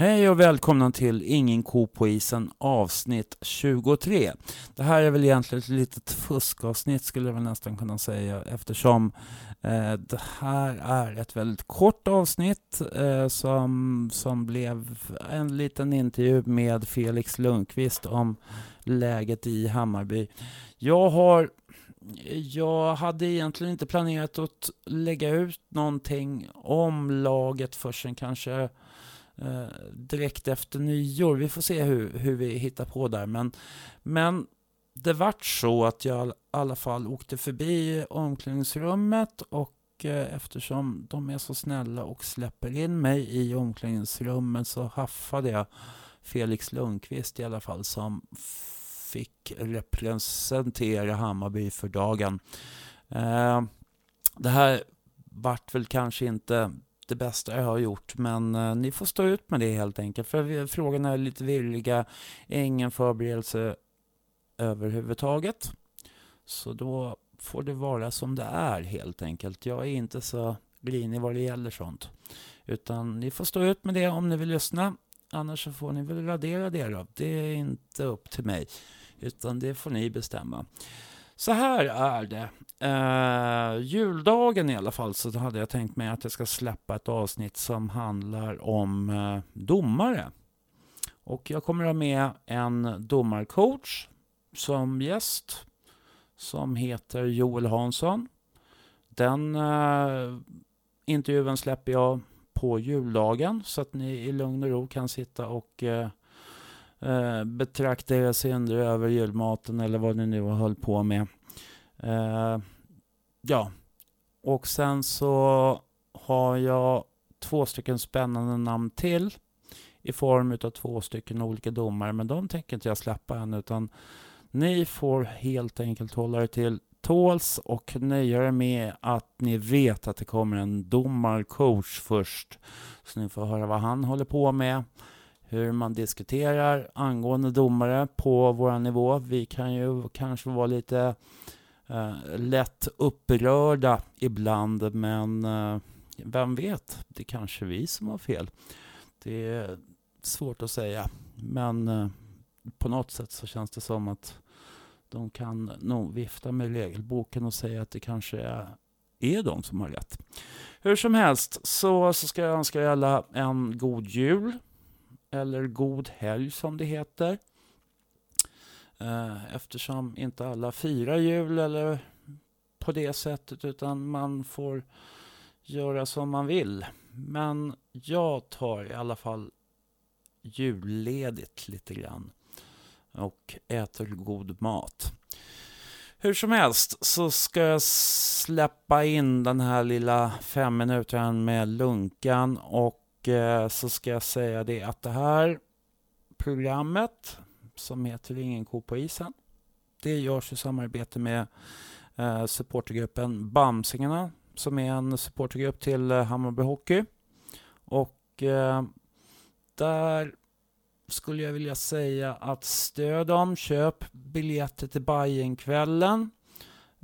Hej och välkomna till Ingen ko på isen avsnitt 23. Det här är väl egentligen ett litet fuskavsnitt skulle jag väl nästan kunna säga eftersom eh, det här är ett väldigt kort avsnitt eh, som, som blev en liten intervju med Felix Lundqvist om läget i Hammarby. Jag har jag hade egentligen inte planerat att lägga ut någonting om laget förrän kanske Eh, direkt efter nyår. Vi får se hur, hur vi hittar på där. Men, men det vart så att jag i alla fall åkte förbi omklädningsrummet och eh, eftersom de är så snälla och släpper in mig i omklädningsrummet så haffade jag Felix Lundqvist i alla fall som fick representera Hammarby för dagen. Eh, det här vart väl kanske inte det bästa jag har gjort, men eh, ni får stå ut med det helt enkelt. För frågorna är lite virriga, ingen förberedelse överhuvudtaget. Så då får det vara som det är helt enkelt. Jag är inte så grinig vad det gäller sånt. Utan ni får stå ut med det om ni vill lyssna. Annars så får ni väl radera det då. Det är inte upp till mig. Utan det får ni bestämma. Så här är det. Uh, juldagen i alla fall så hade jag tänkt mig att jag ska släppa ett avsnitt som handlar om uh, domare. Och jag kommer ha med en domarcoach som gäst som heter Joel Hansson. Den uh, intervjun släpper jag på juldagen så att ni i lugn och ro kan sitta och eh, betrakta era synder över julmaten eller vad ni nu har hållit på med. Eh, ja, och sen så har jag två stycken spännande namn till i form av två stycken olika domare, men de tänker inte jag släppa än, utan ni får helt enkelt hålla er till tåls och nöja er med att ni vet att det kommer en domarcoach först. Så ni får höra vad han håller på med hur man diskuterar angående domare på vår nivå. Vi kan ju kanske vara lite eh, lätt upprörda ibland, men eh, vem vet, det är kanske vi som har fel. Det är svårt att säga, men eh, på något sätt så känns det som att de kan nog vifta med regelboken och säga att det kanske är, är de som har rätt. Hur som helst så, så ska jag önska er alla en god jul eller god helg som det heter. Eh, eftersom inte alla firar jul eller på det sättet utan man får göra som man vill. Men jag tar i alla fall julledigt lite grann och äter god mat. Hur som helst så ska jag släppa in den här lilla fem minutern med lunkan och Eh, så ska jag säga det att det här programmet som heter Ingen ko på isen. Det görs i samarbete med eh, supportergruppen Bamsingarna som är en supportergrupp till eh, Hammarby Hockey. Och eh, där skulle jag vilja säga att stöd dem, köp biljetter till Bajenkvällen.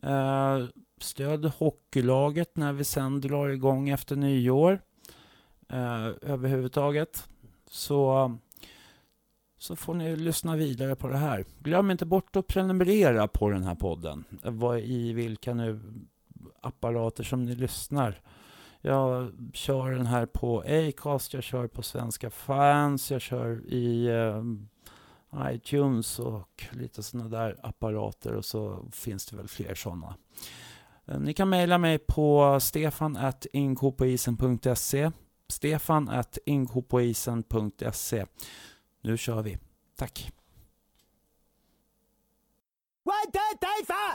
Eh, stöd hockeylaget när vi sen drar igång efter nyår eh, överhuvudtaget. Så, så får ni lyssna vidare på det här. Glöm inte bort att prenumerera på den här podden. Vad I vilka nu apparater som ni lyssnar. Jag kör den här på Acast, jag kör på Svenska fans, jag kör i eh, iTunes och lite sådana där apparater och så finns det väl fler sådana. Eh, ni kan mejla mig på stefan.inkopoisen.se stefan at inkopoisen.se. Nu kör vi. Tack! One, two, three, four!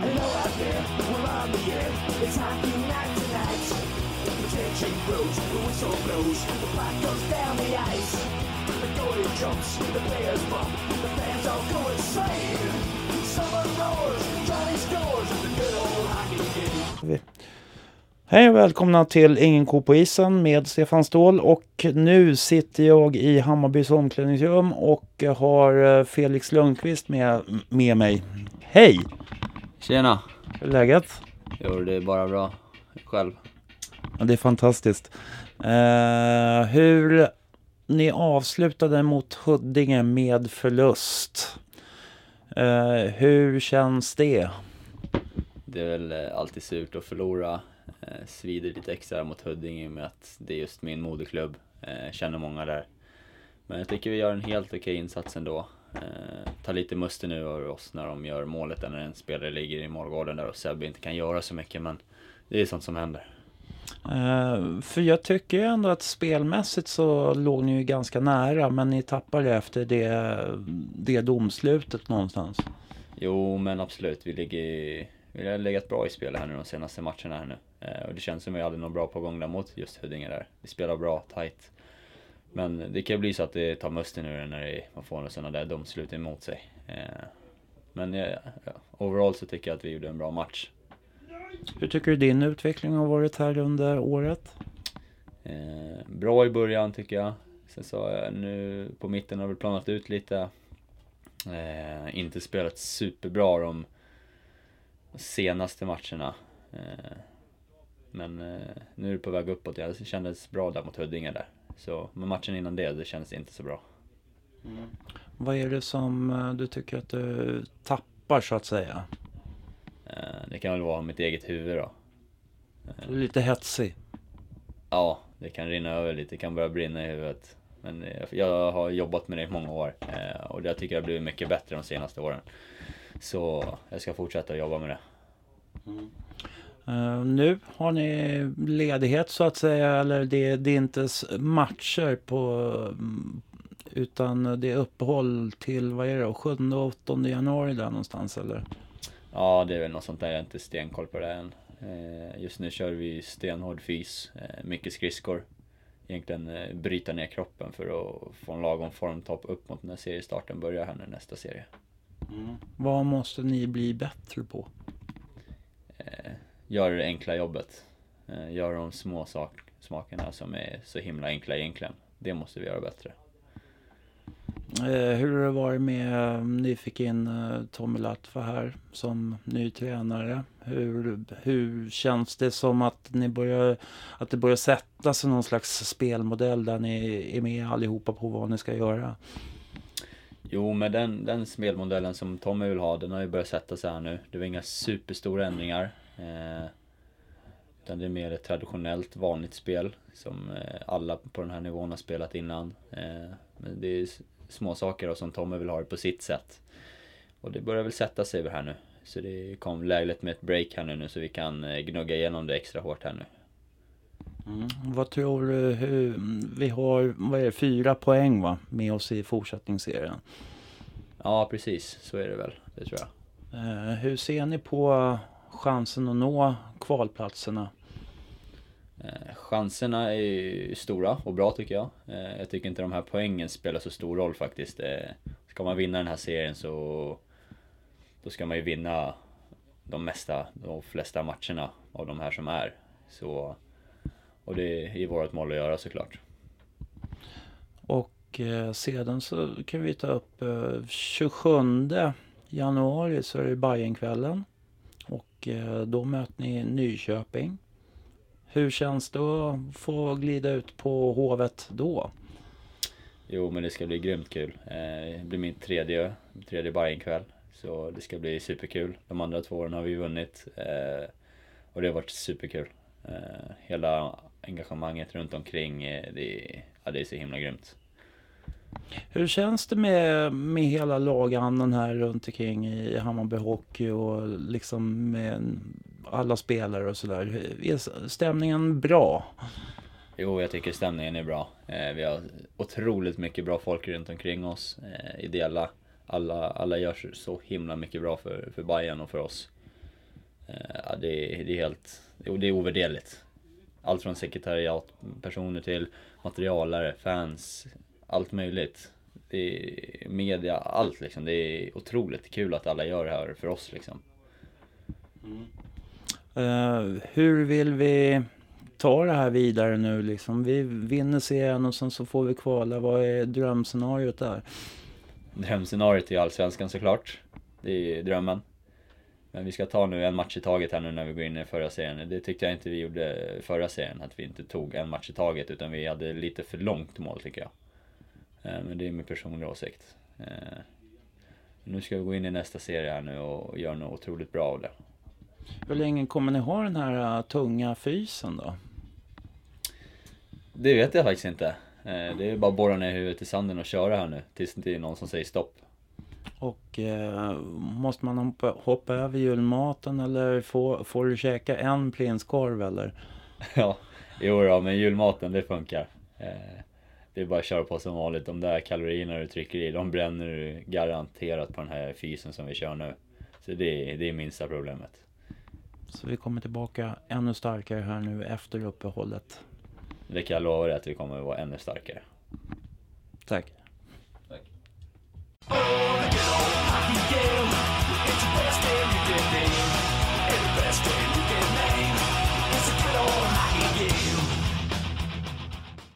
Hello out there, we're on the air. It's hockey night tonight. The tension grows, the whistle blows, the puck goes down the ice. The goalie jumps, the players bump, the fans all go insane. Someone roars, game. Hej och välkomna till Ingen ko på isen med Stefan Ståhl och nu sitter jag i Hammarbys omklädningsrum och har eh, Felix Lundqvist med, med mig. Hej! Tjena! Hur är läget? Jo, det är bara bra. Själv? Ja, det är fantastiskt. Eh, hur ni avslutade mot Huddinge med förlust. Eh, hur känns det? Det är väl eh, alltid surt att förlora. Eh, svider lite extra mot Huddinge med att det är just min moderklubb. Eh, känner många där. Men jag tycker vi gör en helt okej insats ändå. Eh, tar lite muster nu av oss när de gör målet när en spelare ligger i målgården där och Sebbe inte kan göra så mycket men det är sånt som händer. Uh, för jag tycker ju ändå att spelmässigt så låg ni ju ganska nära men ni tappade efter det, det domslutet någonstans. Jo men absolut, vi, ligger, vi har legat bra i spelet här nu de senaste matcherna här nu. Uh, och det känns som att vi hade något bra på gång där mot just Huddinge där. Vi spelar bra, tight. Men det kan bli så att det tar musten nu när det, man får sådana där domslut emot sig. Uh, men ja, overall så tycker jag att vi gjorde en bra match. Hur tycker du din utveckling har varit här under året? Eh, bra i början tycker jag. Sen så nu på mitten har vi planat ut lite. Eh, inte spelat superbra de senaste matcherna. Eh, men eh, nu är det på väg uppåt. Det kändes bra där mot Huddinge där. Så, men matchen innan det, det kändes inte så bra. Mm. Vad är det som eh, du tycker att du tappar så att säga? Det kan väl vara mitt eget huvud då. Lite hetsig. Ja, det kan rinna över lite, det kan börja brinna i huvudet. Men jag har jobbat med det i många år och jag tycker jag har blivit mycket bättre de senaste åren. Så jag ska fortsätta jobba med det. Mm. Uh, nu har ni ledighet så att säga, eller det, det är inte matcher på utan det är uppehåll till, vad är det, 7 och 8 januari där någonstans eller? Ja, det är väl något sånt där. Jag har inte stenkoll på det än. Eh, just nu kör vi stenhård fys, eh, mycket skridskor. Egentligen bryta ner kroppen för att få en lagom formtopp upp mot när seriestarten börjar här nu nästa serie. Mm. Vad måste ni bli bättre på? Gör det enkla jobbet. Gör de små sak, smakerna som är så himla enkla egentligen. Det måste vi göra bättre. Eh, hur har det varit med, ni fick in eh, Tommy Latva här som ny tränare. Hur, hur känns det som att, ni börjar, att det börjar sätta sig någon slags spelmodell där ni är med allihopa på vad ni ska göra? Jo, men den, den spelmodellen som Tommy vill ha, den har ju börjat sätta sig här nu. Det var inga superstora ändringar. Eh, utan det är mer ett traditionellt vanligt spel som eh, alla på den här nivån har spelat innan. Eh, men det är små saker som Tommy vill ha det på sitt sätt. Och det börjar väl sätta sig här nu. Så det kom lägligt med ett break här nu, nu så vi kan eh, gnugga igenom det extra hårt här nu. Mm. Vad tror du, hur, vi har vad är det, fyra poäng va, med oss i fortsättningsserien? Ja precis, så är det väl, det tror jag. Eh, hur ser ni på chansen att nå kvalplatserna? Eh, chanserna är ju stora och bra tycker jag. Eh, jag tycker inte de här poängen spelar så stor roll faktiskt. Eh, ska man vinna den här serien så då ska man ju vinna de mesta, de flesta matcherna av de här som är. Så, och det är vårt mål att göra såklart. Och eh, sedan så kan vi ta upp eh, 27 januari så är det Bajenkvällen. Och eh, då möter ni Nyköping. Hur känns det att få glida ut på Hovet då? Jo, men det ska bli grymt kul. Eh, det blir min tredje, tredje Bajenkväll. Så det ska bli superkul. De andra två åren har vi vunnit. Eh, och det har varit superkul. Eh, hela engagemanget runt omkring, det är, ja, det är så himla grymt. Hur känns det med, med hela lagandan här runt omkring i Hammarby Hockey och liksom med alla spelare och sådär. Är stämningen bra? Jo, jag tycker stämningen är bra. Eh, vi har otroligt mycket bra folk runt omkring oss. Eh, ideella. Alla, alla gör så himla mycket bra för, för Bayern och för oss. Eh, det, är, det är helt, det är ovärderligt. Allt från sekretariatpersoner till materialare, fans, allt möjligt. Är media, allt liksom. Det är otroligt kul att alla gör det här för oss liksom. Mm. Uh, hur vill vi ta det här vidare nu liksom? Vi vinner serien och sen så får vi kvala. Vad är drömscenariot där? Drömscenariot är allsvenskan såklart. Det är drömmen. Men vi ska ta nu en match i taget här nu när vi går in i förra serien. Det tyckte jag inte vi gjorde förra serien, att vi inte tog en match i taget utan vi hade lite för långt mål tycker jag. Eh, men det är min personliga åsikt. Eh, nu ska vi gå in i nästa serie här nu och göra något otroligt bra av det. Hur länge kommer ni ha den här uh, tunga fysen då? Det vet jag faktiskt inte. Eh, det är bara att borra ner huvudet i sanden och köra här nu tills det är någon som säger stopp. Och eh, måste man hoppa, hoppa över julmaten eller får, får du käka en prinskorv eller? ja, jo då, men julmaten det funkar. Eh, det är bara att köra på som vanligt. De där kalorierna du trycker i, de bränner du garanterat på den här fysen som vi kör nu. Så det, det är minsta problemet. Så vi kommer tillbaka ännu starkare här nu efter uppehållet. Det kan jag lova dig att vi kommer att vara ännu starkare. Tack. Destiny.